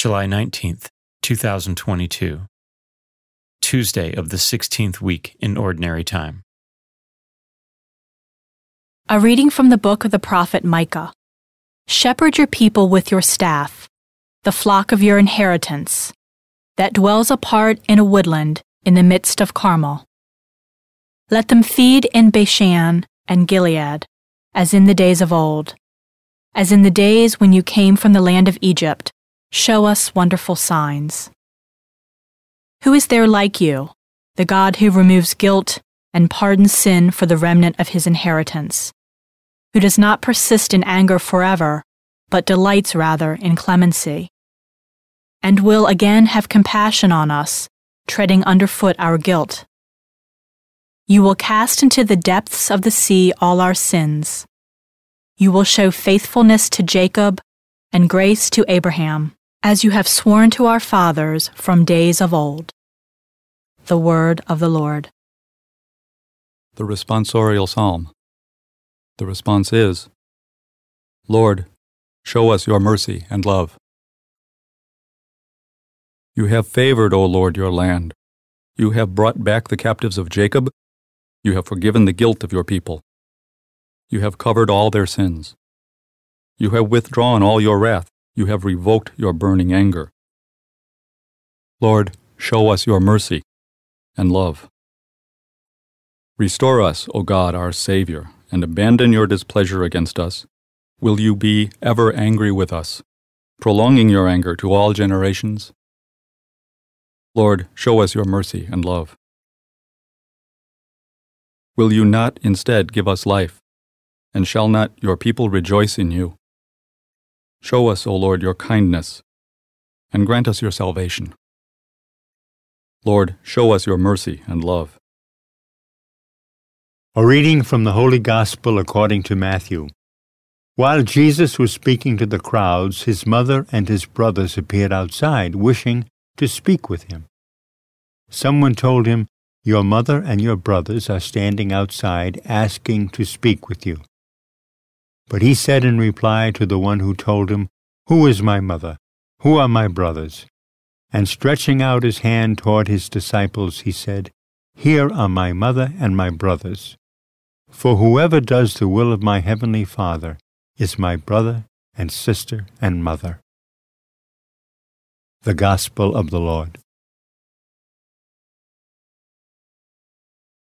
July 19th, 2022. Tuesday of the 16th week in Ordinary Time. A reading from the book of the prophet Micah. Shepherd your people with your staff, the flock of your inheritance, that dwells apart in a woodland in the midst of Carmel. Let them feed in Bashan and Gilead, as in the days of old, as in the days when you came from the land of Egypt. Show us wonderful signs. Who is there like you, the God who removes guilt and pardons sin for the remnant of his inheritance, who does not persist in anger forever, but delights rather in clemency, and will again have compassion on us, treading underfoot our guilt? You will cast into the depths of the sea all our sins. You will show faithfulness to Jacob and grace to Abraham, as you have sworn to our fathers from days of old. The word of the Lord. The responsorial psalm. The response is Lord, show us your mercy and love. You have favored, O Lord, your land. You have brought back the captives of Jacob you have forgiven the guilt of your people. You have covered all their sins. You have withdrawn all your wrath. You have revoked your burning anger. Lord, show us your mercy and love. Restore us, O God, our Savior, and abandon your displeasure against us. Will you be ever angry with us, prolonging your anger to all generations? Lord, show us your mercy and love. Will you not instead give us life? And shall not your people rejoice in you? Show us, O Lord, your kindness, and grant us your salvation. Lord, show us your mercy and love. A reading from the Holy Gospel according to Matthew. While Jesus was speaking to the crowds, his mother and his brothers appeared outside, wishing to speak with him. Someone told him, your mother and your brothers are standing outside asking to speak with you. But he said in reply to the one who told him, Who is my mother? Who are my brothers? And stretching out his hand toward his disciples, he said, Here are my mother and my brothers. For whoever does the will of my heavenly Father is my brother and sister and mother. The Gospel of the Lord.